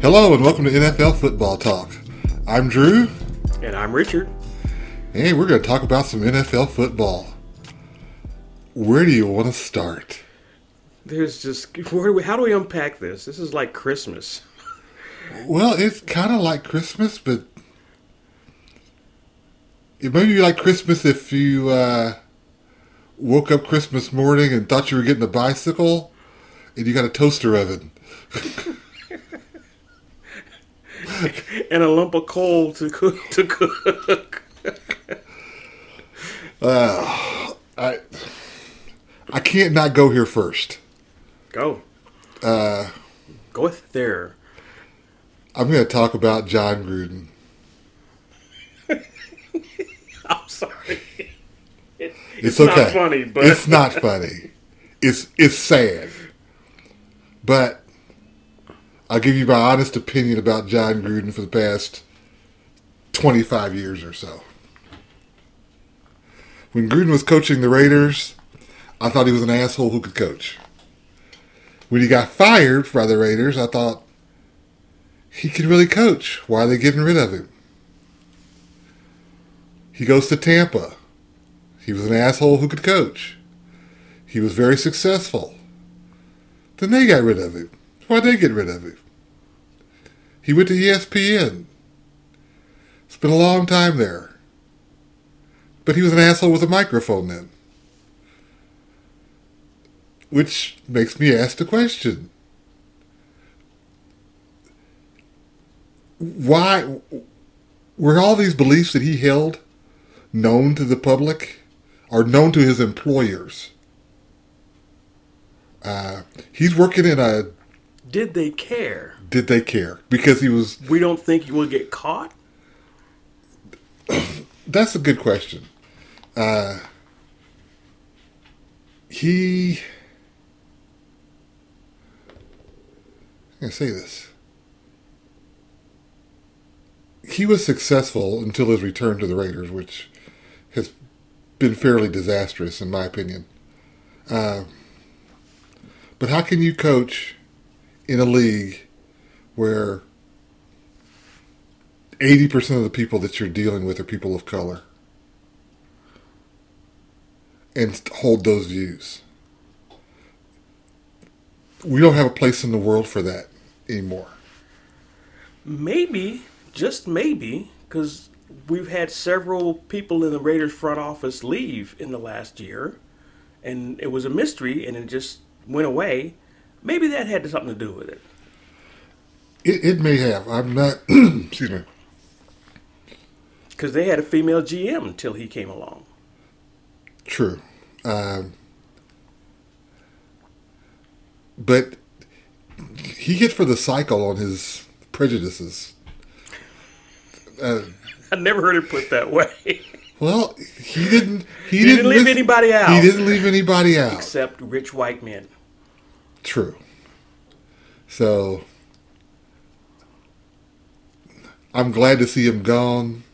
Hello and welcome to NFL Football Talk. I'm Drew, And I'm Richard. and we're going to talk about some NFL football. Where do you want to start? There's just where do we, how do we unpack this? This is like Christmas. Well, it's kind of like Christmas, but it may be like Christmas if you uh, woke up Christmas morning and thought you were getting a bicycle, and you got a toaster oven. And a lump of coal to cook to cook. I I can't not go here first. Go. Uh go with there. I'm going to talk about Jon Gruden. I'm sorry. It, It's, it's okay. not funny, but it's not funny. It's it's sad. But I'll give you my honest opinion about Jon Gruden for the past 25 years or so. When Gruden was coaching the Raiders, I thought he was an asshole who could coach. When he got fired by the Raiders, I thought he could really coach. Why are they getting rid of him? He goes to Tampa. He was an asshole who could coach. He was very successful. Then they got rid of him. Why'd they get rid of him? He went to ESPN. Spent a long time there. But he was an asshole with a microphone then. Which makes me ask the question. Why were all these beliefs that he held known to the public or known to his employers? Uh, he's working in a did they care? did they care? Because he was We don't think he will get caught? That's a good question. Uh, he. I'm going to say this. He was successful until his return to the Raiders, which has been fairly disastrous, in my opinion. Uh, but how can you coach in a league where 80% of the people that you're dealing with are people of color and hold those views. We don't have a place in the world for that anymore. Maybe, just maybe, because we've had several people in the Raiders front office leave in the last year, and it was a mystery, and it just went away. Maybe that had something to do with it. It, it may have. I'm not. excuse me. Because they had a female GM until he came along. True. Um, but he hit for the cycle on his prejudices. Uh, I never heard it put that way. well, he didn't. He, He didn't leave listen- anybody out. He didn't leave anybody out. Except rich white men. True. So I'm glad to see him gone.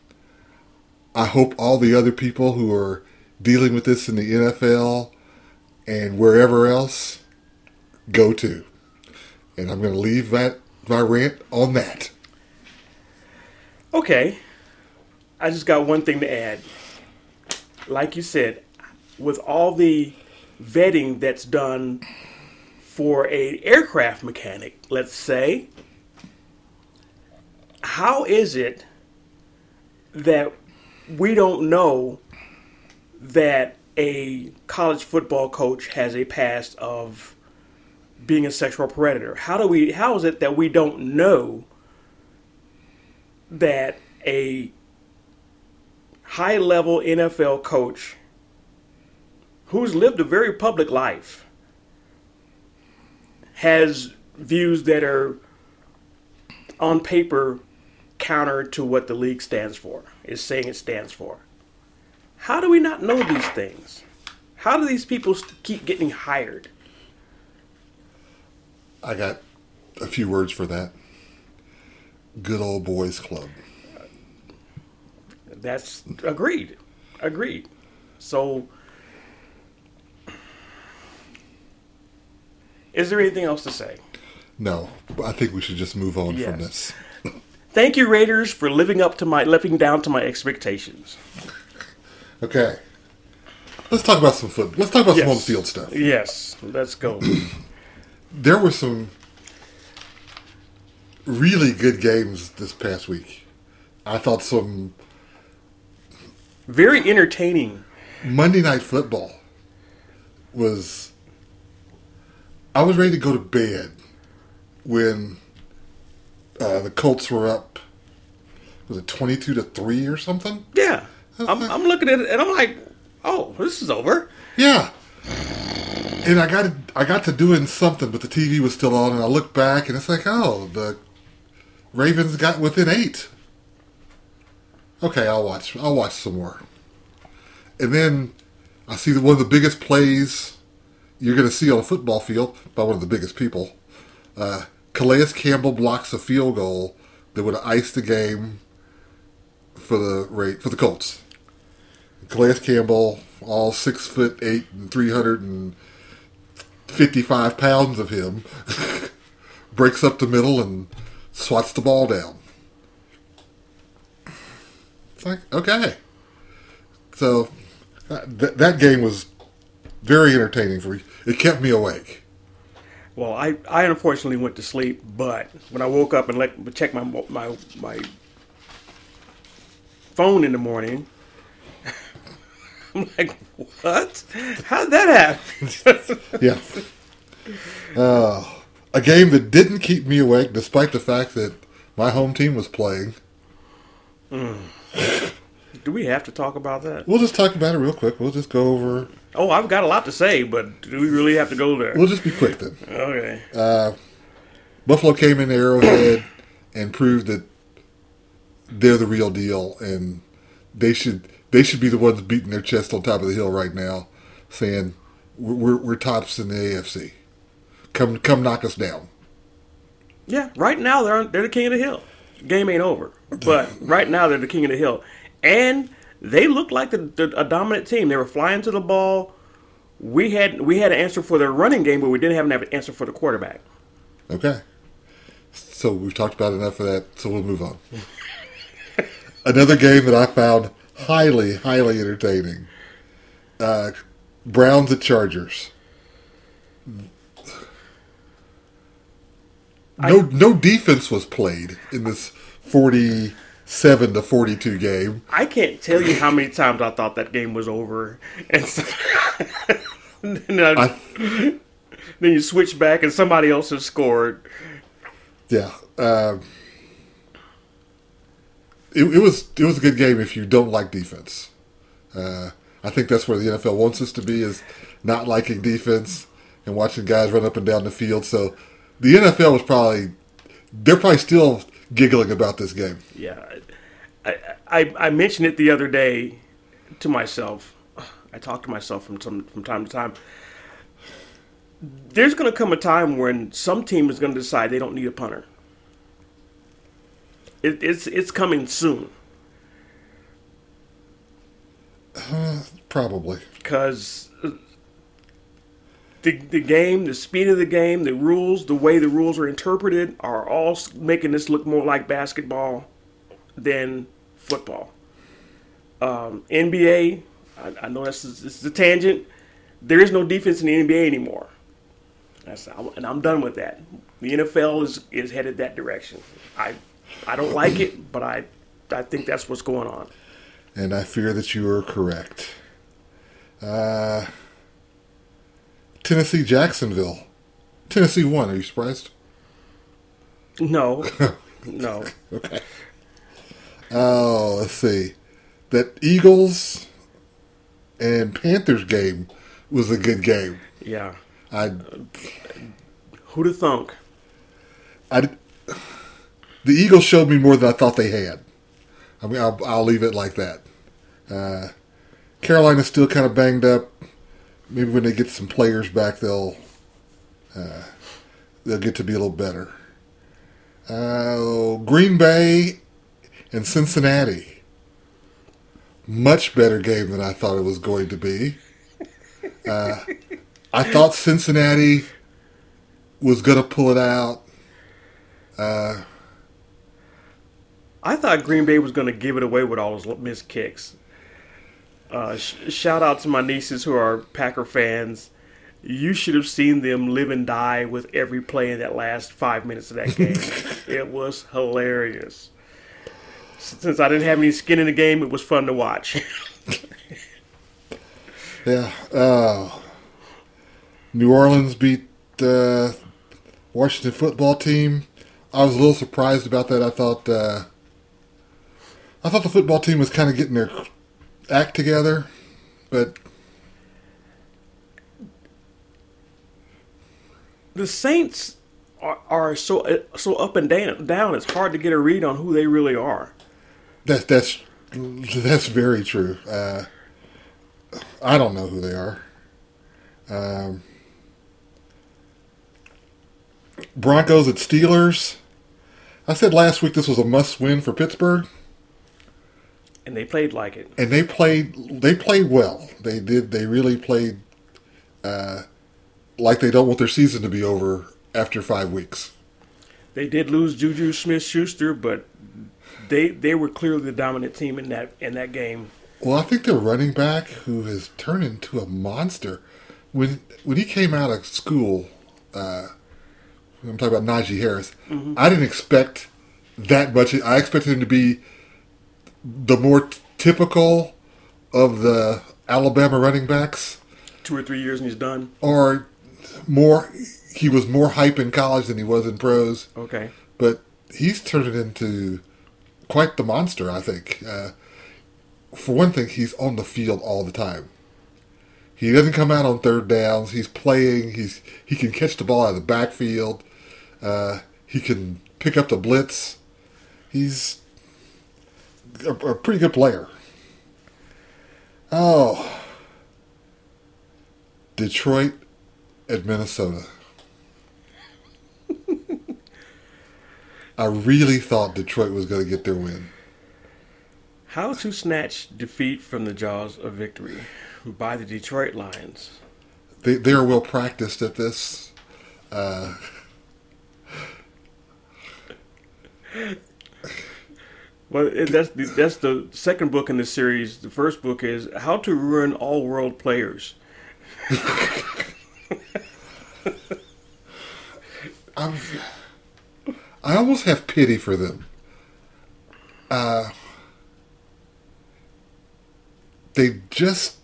I hope all the other people who are dealing with this in the NFL and wherever else go to. And I'm going to leave that my rant on that. Okay. I just got one thing to add. Like you said, with all the vetting that's done for a aircraft mechanic, let's say, how is it that we don't know that a college football coach has a past of being a sexual predator? How do we how is it that we don't know that a high level NFL coach who's lived a very public life has views that are on paper counter to what the league stands for, is saying it stands for. How do we not know these things? How do these people keep getting hired? I got a few words for that. Good old boys club. That's agreed. Agreed. So, is there anything else to say? No, I think we should just move on from this. Thank you, Raiders, for living up to my living down to my expectations. Okay. Let's talk about some foot. Let's talk about some Yes. on field stuff. Yes, let's go. There were some really good games this past week. I thought some Very entertaining. Monday Night Football was. I was ready to go to bed when uh, the Colts were up. Was it twenty-two to three or something? Yeah, I'm, I'm looking at it and I'm like, oh, this is over. Yeah. And I got I got to doing something, but the TV was still on, and I looked back, and it's like, oh, the Ravens got within eight. Okay, I'll watch. I'll watch some more. And then I see that one of the biggest plays you're going to see on a football field by one of the biggest people. Uh, Calais Campbell blocks a field goal that would have iced the game for the rate for the Colts. Calais Campbell, all six foot eight and three hundred and fifty-five pounds of him, breaks up the middle and swats the ball down. It's like okay, so uh, th- that game was very entertaining for me. It kept me awake. Well, I, I unfortunately went to sleep, but when I woke up and let check my my my phone in the morning, I'm like, what? How'd that happen? Yeah. Uh, a game that didn't keep me awake, despite the fact that my home team was playing. Do we have to talk about that? We'll just talk about it real quick. We'll just go over. Oh, I've got a lot to say, but do we really have to go there? We'll just be quick then. Okay. Uh, Buffalo came in Arrowhead and proved that they're the real deal, and they should they should be the ones beating their chest on top of the hill right now, saying we're we're, we're tops in the AFC. Come come knock us down. Yeah, right now they're they're the king of the hill. Game ain't over, but right now they're the king of the hill, and they looked like the, the, a dominant team. They were flying to the ball. We had we had an answer for their running game, but we didn't have an answer for the quarterback. Okay. So we've talked about enough of that, so we'll move on. Another game that I found highly, highly entertaining. Uh, Browns at Chargers. No, no defense was played in this forty-seven to forty-two game. I can't tell you how many times I thought that game was over, and so, then, I- I, then you switch back and somebody else has scored. yeah, um, it, it was it was a good game if you don't like defense. Uh, I think that's where the NFL wants us to be is not liking defense and watching guys run up and down the field. So the NFL was probably they're probably still giggling about this game. Yeah, I, I I mentioned it the other day to myself. I talk to myself from some from time to time. There's going to come a time when some team is going to decide they don't need a punter. It, it's it's coming soon uh, Probably. because the the game, the speed of the game, the rules, the way the rules are interpreted are all making this look more like basketball than football. Um, NBA, I, I know this is, this is a tangent. There is no defense in the NBA anymore. That's and I'm done with that. The NFL is is headed that direction. I I don't like it, but I I think that's what's going on. And I fear that you are correct. Uh, Tennessee Jacksonville. Tennessee won. Are you surprised? No, no. Okay. Oh, let's see. That Eagles and Panthers game was a good game. Yeah. I, Who'da thunk? I, the Eagles showed me more than I thought they had. I mean, I'll, I'll leave it like that. Uh, Carolina's still kind of banged up. Maybe when they get some players back, they'll uh, they'll get to be a little better. Uh, Green Bay and Cincinnati. Much better game than I thought it was going to be. Uh, I thought Cincinnati was going to pull it out. Uh, I thought Green Bay was going to give it away with all those missed kicks. Uh, sh- shout out to my nieces who are Packer fans. You should have seen them live and die with every play in that last five minutes of that game. it was hilarious. Since I didn't have any skin in the game, it was fun to watch. yeah. Uh, New Orleans beat the Washington football team. I was a little surprised about that. I thought uh, I thought the football team was kind of getting their act together, but the Saints are, are so so up and down. Down, it's hard to get a read on who they really are. That that's that's very true. Uh, I don't know who they are. Um, Broncos at Steelers. I said last week this was a must-win for Pittsburgh, and they played like it. And they played they played well. They did. They really played uh, like they don't want their season to be over after five weeks. They did lose Juju Smith-Schuster, but they they were clearly the dominant team in that in that game. Well, I think their running back, who has turned into a monster, when when he came out of school, uh, I'm talking about Najee Harris. Mm-hmm. I didn't expect that much. I expected him to be the more t- typical of the Alabama running backs. Two or three years and he's done. Or more, he was more hype in college than he was in pros. Okay. But he's turned into quite the monster, I think. Uh, for one thing, he's on the field all the time. He doesn't come out on third downs. He's playing. He's he can catch the ball out of the backfield. Uh, he can pick up the blitz. He's a, a pretty good player. Oh, Detroit at Minnesota. I really thought Detroit was going to get their win. How to snatch defeat from the jaws of victory by the Detroit Lions. They they are well practiced at this. Uh, well, that's the, that's the second book in the series. The first book is How to Ruin All World Players. I'm, I almost have pity for them. Uh, they just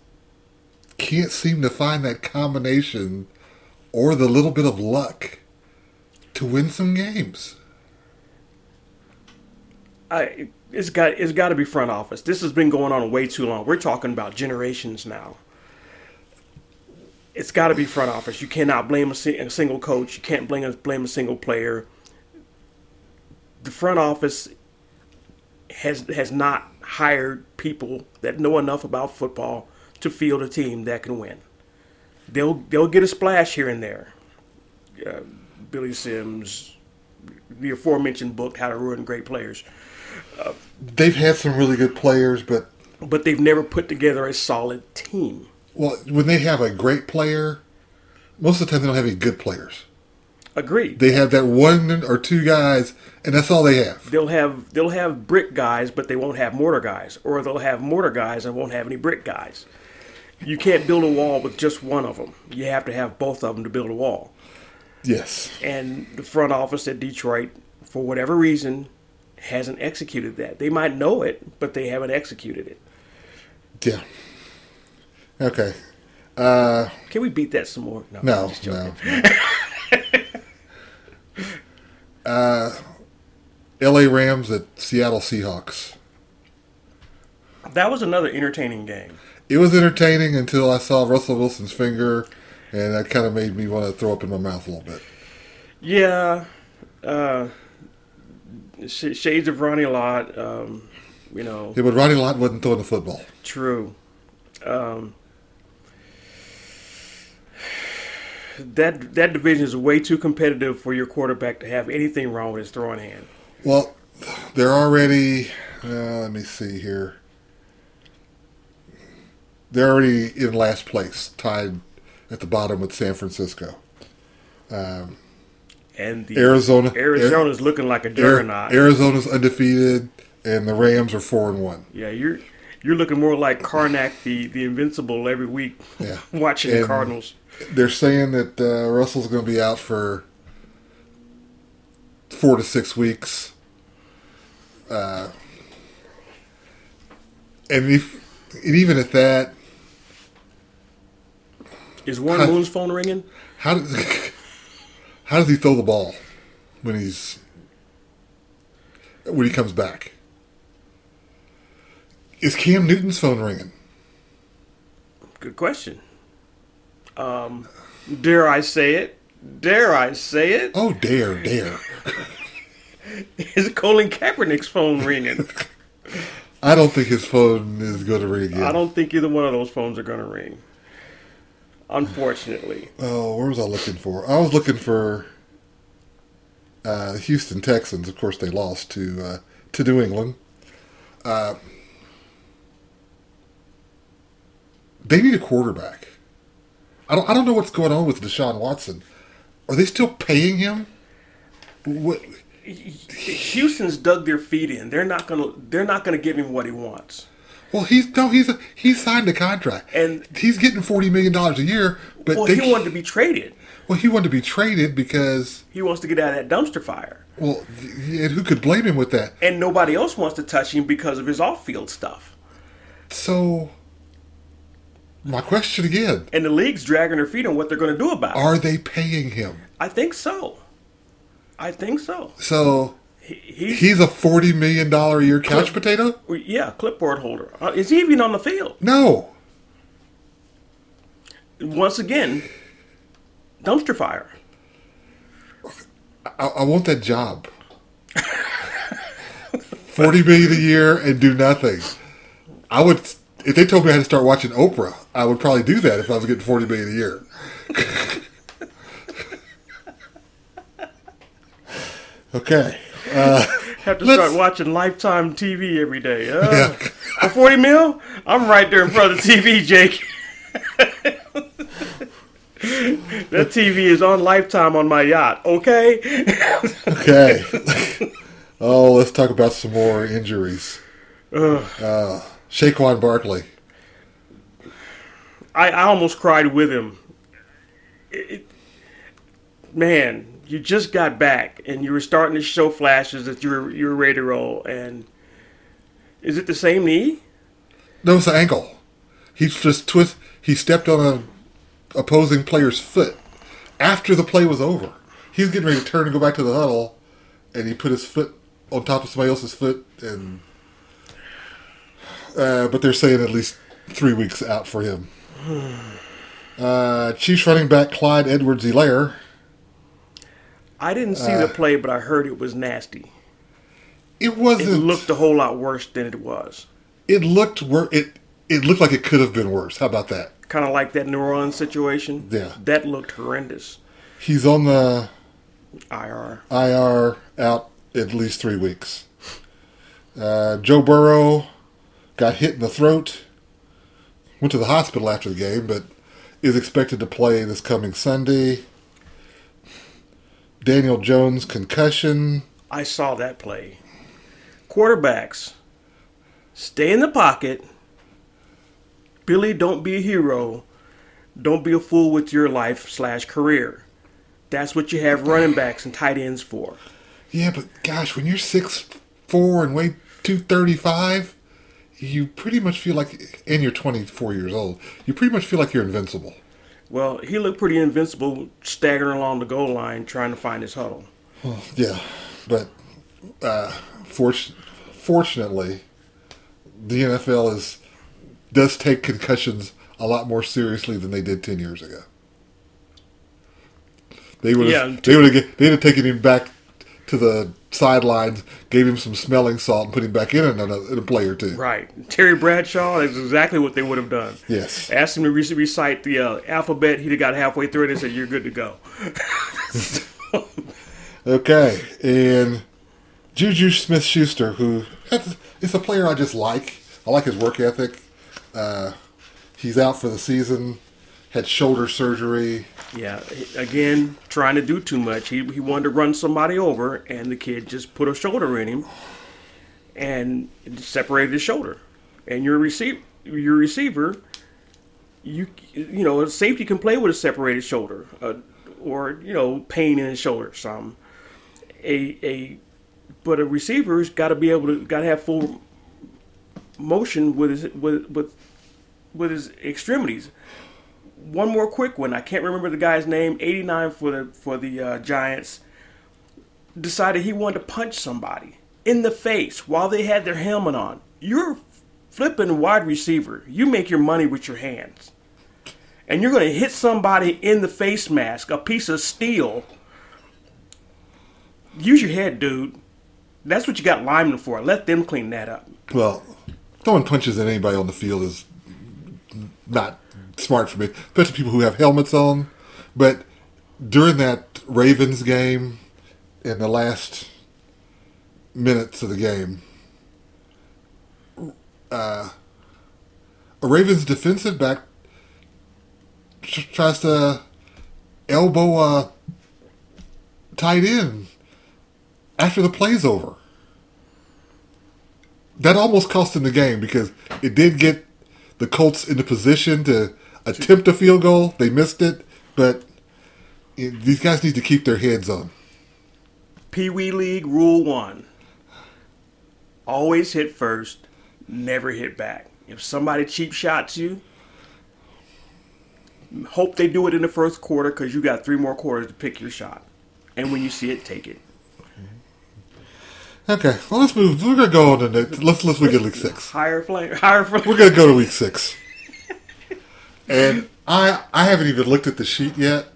can't seem to find that combination or the little bit of luck to win some games. I it's got it's got to be front office. This has been going on way too long. We're talking about generations now. It's got to be front office. You cannot blame a, single coach. You can't blame a, blame a single player. The front office has has not hired people that know enough about football to field a team that can win. They'll they'll get a splash here and there. Uh, Billy Sims, the aforementioned book, How to Ruin Great Players. Uh, they've had some really good players, but but they've never put together a solid team. Well, when they have a great player, most of the time they don't have any good players. Agreed. They have that one or two guys, and that's all they have. They'll have they'll have brick guys, but they won't have mortar guys, or they'll have mortar guys and won't have any brick guys. You can't build a wall with just one of them. You have to have both of them to build a wall. Yes. And the front office at Detroit, for whatever reason, hasn't executed that. They might know it, but they haven't executed it. Yeah. Okay. Uh, Can we beat that some more? No, no. no. uh, L.A. Rams at Seattle Seahawks. That was another entertaining game. It was entertaining until I saw Russell Wilson's finger, and that kind of made me want to throw up in my mouth a little bit. Yeah. Uh, shades of Ronnie Lott. Um, you know. Yeah, but Ronnie Lott wasn't throwing the football. True. Um, that that division is way too competitive for your quarterback to have anything wrong with his throwing hand. Well, they're already. Uh, let me see here. They're already in last place, tied at the bottom with San Francisco. Um, and the Arizona Arizona's looking like a juggernaut. Arizona's undefeated, and the Rams are four and one. yeah, you're you're looking more like Karnak, the the invincible, every week. Yeah. watching the Cardinals. They're saying that uh, Russell's going to be out for four to six weeks. Uh, and if and even at that, Is Warren Moon's phone ringing? how does how does he throw the ball when he's when he comes back? Is Cam Newton's phone ringing? Good question. Um, dare I say it? Dare I say it? Oh, dare, dare! Is Colin Kaepernick's phone ringing? I don't think his phone is going to ring again. I don't think either one of those phones are going to ring. Unfortunately. Oh, where was I looking for? I was looking for uh, Houston Texans. Of course, they lost to uh, to New England. Uh, they need a quarterback. I don't. I don't know what's going on with Deshaun Watson. Are they still paying him? What? Houston's dug their feet in. They're not gonna. They're not gonna give him what he wants. Well, he's no. He's a, he's signed a contract, And- he's getting forty million dollars a year. But Well, they, he wanted to be traded. well, he wanted to be traded because He wants to get out of that dumpster fire, well, and who could blame him with that? and nobody else wants to touch him because of his off-field stuff. So, my question again: And the league's dragging their feet on what they're going to do about it. Are they paying him? I think so. I think so. So he's, he's a forty million dollar a year couch potato? yeah, clipboard holder. Uh, Is he even on the field? No. Once again, dumpster fire. I, I want that job. Forty million a year and do nothing. I would if they told me I had to start watching Oprah. I would probably do that if I was getting forty million a year. okay. Uh, Have to start watching Lifetime TV every day. Uh, Yeah. For 40 mil? I'm right there in front of the TV, Jake. that TV is on Lifetime on my yacht, okay? okay. oh, let's talk about some more injuries. Uh, Saquon Barkley. I, I almost cried with him. It- it- man, you just got back and you were starting to show flashes that you were, you were ready to roll. And is it the same knee? No, it's an ankle. He's just twist. He stepped on a opposing player's foot after the play was over. He was getting ready to turn and go back to the huddle, and he put his foot on top of somebody else's foot, and uh, but they're saying at least three weeks out for him. Uh, Chiefs running back Clyde Edwards-Helaire. I didn't see the play, but I heard it was nasty. It wasn't. It looked a whole lot worse than it was. It looked wor- It it looked like it could have been worse. How about that? kind of like that New Orleans situation. Yeah. that looked horrendous. He's on the IR. IR out at least three weeks. Uh, Joe Burrow got hit in the throat, went to the hospital after the game, but is expected to play this coming Sunday. Daniel Jones concussion. I saw that play. Quarterbacks, stay in the pocket. Billy, don't be a hero. Don't be a fool with your life slash career. That's what you have running backs and tight ends for. Yeah, but gosh, when you're six four and weigh two thirty five, you pretty much feel like, and you're twenty four years old, you pretty much feel like you're invincible. Well, he looked pretty invincible, staggering along the goal line trying to find his huddle. Yeah, but uh, fort- fortunately, the NFL is does take concussions a lot more seriously than they did ten years ago. They would have Yeah, they would have they'd have taken him back to the sidelines, gave him some smelling salt, and put him back in another in a play or two. Right. Terry Bradshaw, that's exactly what they would have done. Yes. Asked him to re- recite the uh, alphabet. He'd have got halfway through it and said, You're good to go. Okay, and Juju Smith Schuster, who is a player I just like. I like his work ethic. Uh, he's out for the season. had shoulder surgery. Yeah, again, trying to do too much. He, he wanted to run somebody over, and the kid just put a shoulder in him, and separated his shoulder. And your receiver, your receiver, you you know, a safety can play with a separated shoulder, uh, or you know, pain in his shoulder. Some a a, but a receiver's got to be able to got to have full motion with his with with with his extremities one more quick one. I can't remember the guy's name. 89 for the for the uh, Giants. Decided he wanted to punch somebody in the face while they had their helmet on. You're flipping wide receiver. You make your money with your hands. And you're going to hit somebody in the face mask, a piece of steel. Use your head, dude. That's what you got linemen for. Let them clean that up. Well, throwing punches at anybody on the field is not smart for me, especially people who have helmets on. But during that Ravens game, in the last minutes of the game, uh, a Ravens defensive back tries to elbow a tight end after the play's over. That almost cost him the game because it did get the Colts into position to attempt a field goal. They missed it, but these guys need to keep their heads on. Pee Wee League Rule 1 Always hit first, never hit back. If somebody cheap shots you, hope they do it in the first quarter because you got three more quarters to pick your shot. And when you see it, take it. Okay, well let's move. We're gonna go on to next. Let's let's look at week six. Higher flame. Higher flame. We're gonna go to week six. And I I haven't even looked at the sheet yet,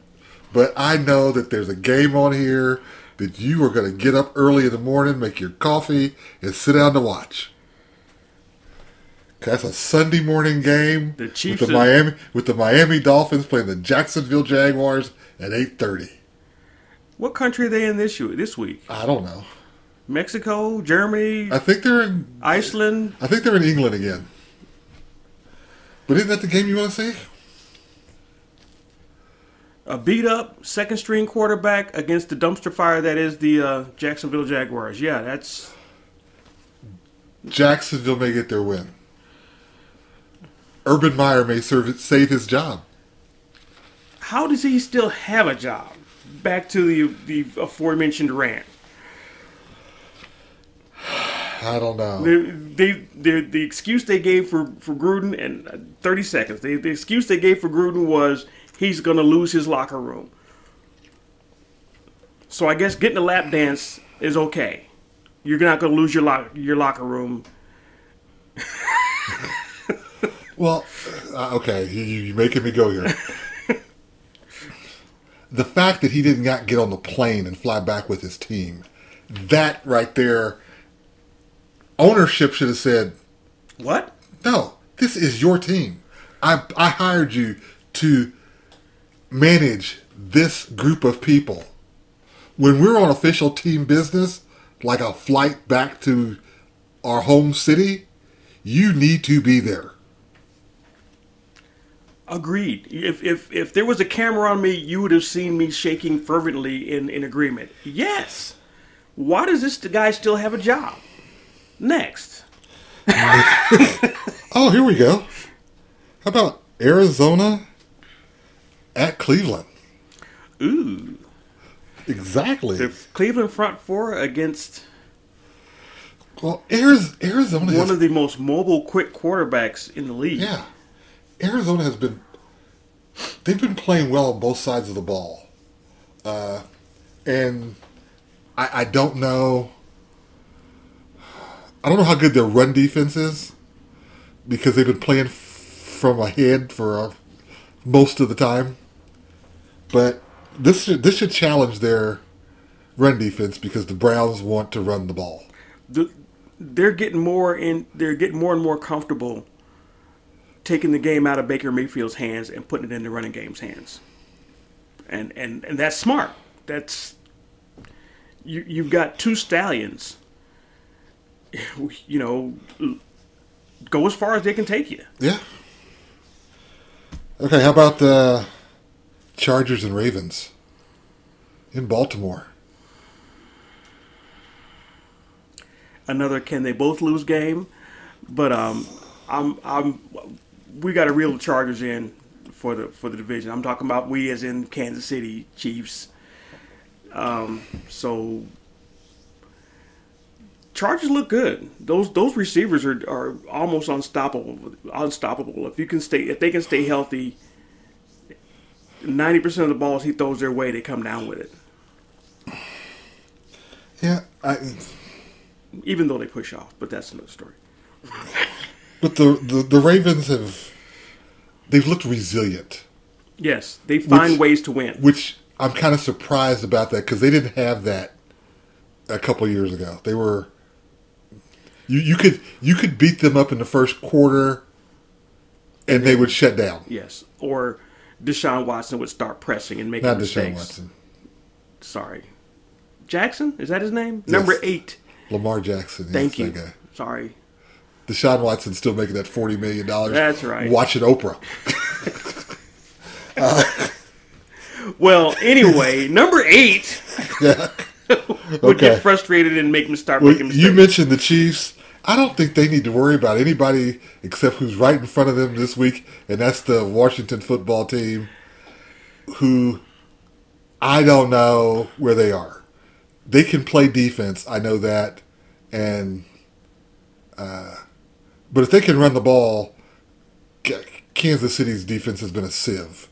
but I know that there's a game on here that you are going to get up early in the morning, make your coffee, and sit down to watch. That's a Sunday morning game The Chiefs with the Miami with the Miami Dolphins playing the Jacksonville Jaguars at eight thirty. What country are they in this year, this week? I don't know. Mexico, Germany, I think they're in. Iceland. I think they're in England again. But isn't that the game you want to see? A beat up second string quarterback against the dumpster fire that is the uh, Jacksonville Jaguars. Yeah, that's Jacksonville may get their win. Urban Meyer may serve, save his job. how does he still have a job? Back to the the aforementioned rant. I don't know. They, they, the excuse they gave for, for Gruden, and uh, 30 seconds, they, the excuse they gave for Gruden was he's going to lose his locker room. So I guess getting a lap dance is okay. You're not going to lose your, lock, your locker room. Well, uh, okay, you, you're making me go here. the fact that he did not get on the plane and fly back with his team, that right there, ownership should have said, What? No, this is your team. I I hired you to manage this group of people. When we're on official team business, like a flight back to our home city, you need to be there. Agreed. If, if, if there was a camera on me, you would have seen me shaking fervently in, in agreement. Yes. Why does this guy still have a job? Next. Oh, here we go. How about Arizona at Cleveland? Ooh. Exactly. The Cleveland front four against Well, Ariz- Arizona has one of the most mobile, quick quarterbacks in the league. Yeah. Arizona has been they've been playing well on both sides of the ball. Uh, and I, I don't know I don't know how good their run defense is because they've been playing from ahead for uh, most of the time. But this should, this should challenge their run defense because the Browns want to run the ball. The, they're getting more in. They're getting more and more comfortable taking the game out of Baker Mayfield's hands and putting it in the running game's hands. And and and that's smart. That's you. You've got two stallions. You know, go as far as they can take you. Yeah. Okay, how about the Chargers and Ravens in Baltimore? Another can they both lose game, but um, I'm I'm we got to reel the Chargers in for the for the division. I'm talking about we as in Kansas City Chiefs. Um, so Chargers look good. Those those receivers are, are almost unstoppable. Unstoppable. If you can stay, if they can stay healthy, ninety percent of the balls he throws their way, they come down with it. Yeah, I. Even though they push off, but that's another story. But the the, the Ravens have they've looked resilient, Yes, they find Which- ways to win. which I'm kind of surprised about that because they didn't have that a couple years ago. They were you you could you could beat them up in the first quarter, and they would shut down. Yes, or Deshaun Watson would start pressing and making Not mistakes. Deshaun Watson, Sorry, Jackson is that his name? Number eight. Lamar Jackson. yes, Thank you. Sorry. Deshaun Watson's still making that forty million dollars. That's right. Watching Oprah. Uh, well, anyway, number eight Yeah. would Okay. get frustrated and make me start Well, making mistakes. you mentioned the Chiefs. I don't think they need to worry about anybody except who's right in front of them this week, and that's the Washington football team, who I don't know where they are. They can play defense, I know that, and uh, but if they can run the ball, Kansas City's defense has been a sieve.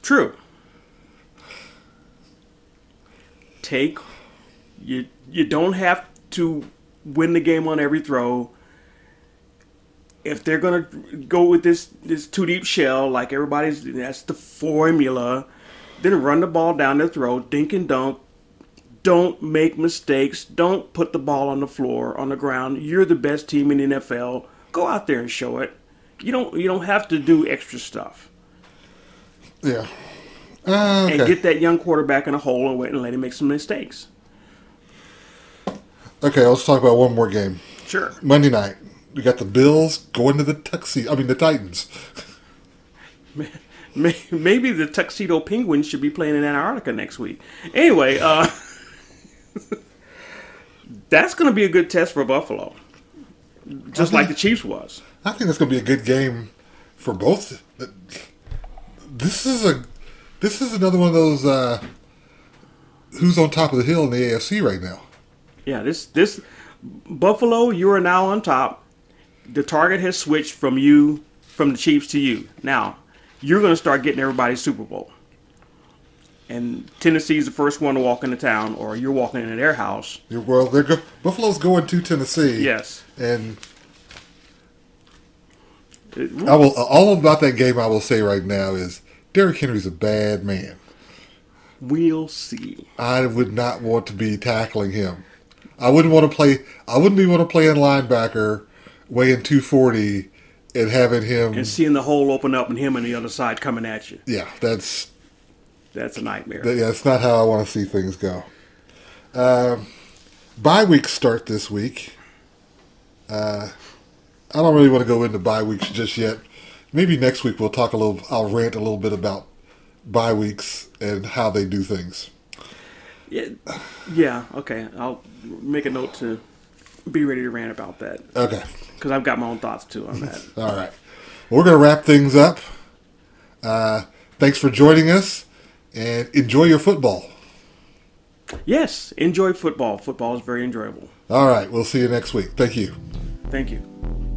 True. Take you you don't have to win the game on every throw. If they're gonna go with this this two deep shell, like everybody's that's the formula, then run the ball down their throat, dink and dunk. Don't make mistakes. Don't put the ball on the floor, on the ground. You're the best team in the NFL. Go out there and show it. You don't you don't have to do extra stuff Yeah. Uh, okay. and get that young quarterback in a hole and wait and let him make some mistakes. Okay, let's talk about one more game. Sure. Monday night, we got the Bills going to the Tuxedo. I mean, the Titans. Maybe the Tuxedo Penguins should be playing in Antarctica next week. Anyway, uh, that's going to be a good test for Buffalo, just like the Chiefs was. I think that's going to be a good game for both. This is a this is another one of those uh, who's on top of the hill in the AFC right now. Yeah, this this Buffalo, you are now on top. The target has switched from you from the Chiefs to you. Now you're going to start getting everybody's Super Bowl. And Tennessee's the first one to walk into town, or you're walking into their house. You're- Well, they're go- Buffalo's going to Tennessee. Yes. and I will all about that game. I will say right now is Derrick Henry's a bad man. We'll see. I would not want to be tackling him. I wouldn't want to play. I wouldn't even want to play in linebacker, weighing two forty, and having him. And seeing the hole open up and him on the other side coming at you. yeah, that's That's a nightmare. that, yeah, that's not how I want to see things go. Um, bye weeks start this week. Uh, I don't really want to go into bye weeks just yet. Maybe next week we'll talk a little. I'll rant a little bit about bye weeks and how they do things. Yeah, yeah, okay. I'll make a note to be ready to rant about that Okay. because I've got my own thoughts too on that. All right. Well, we're going to wrap things up. Uh, thanks for joining us and enjoy your football. yes, enjoy football. Football is very enjoyable. All right. We'll see you next week. Thank you. Thank you.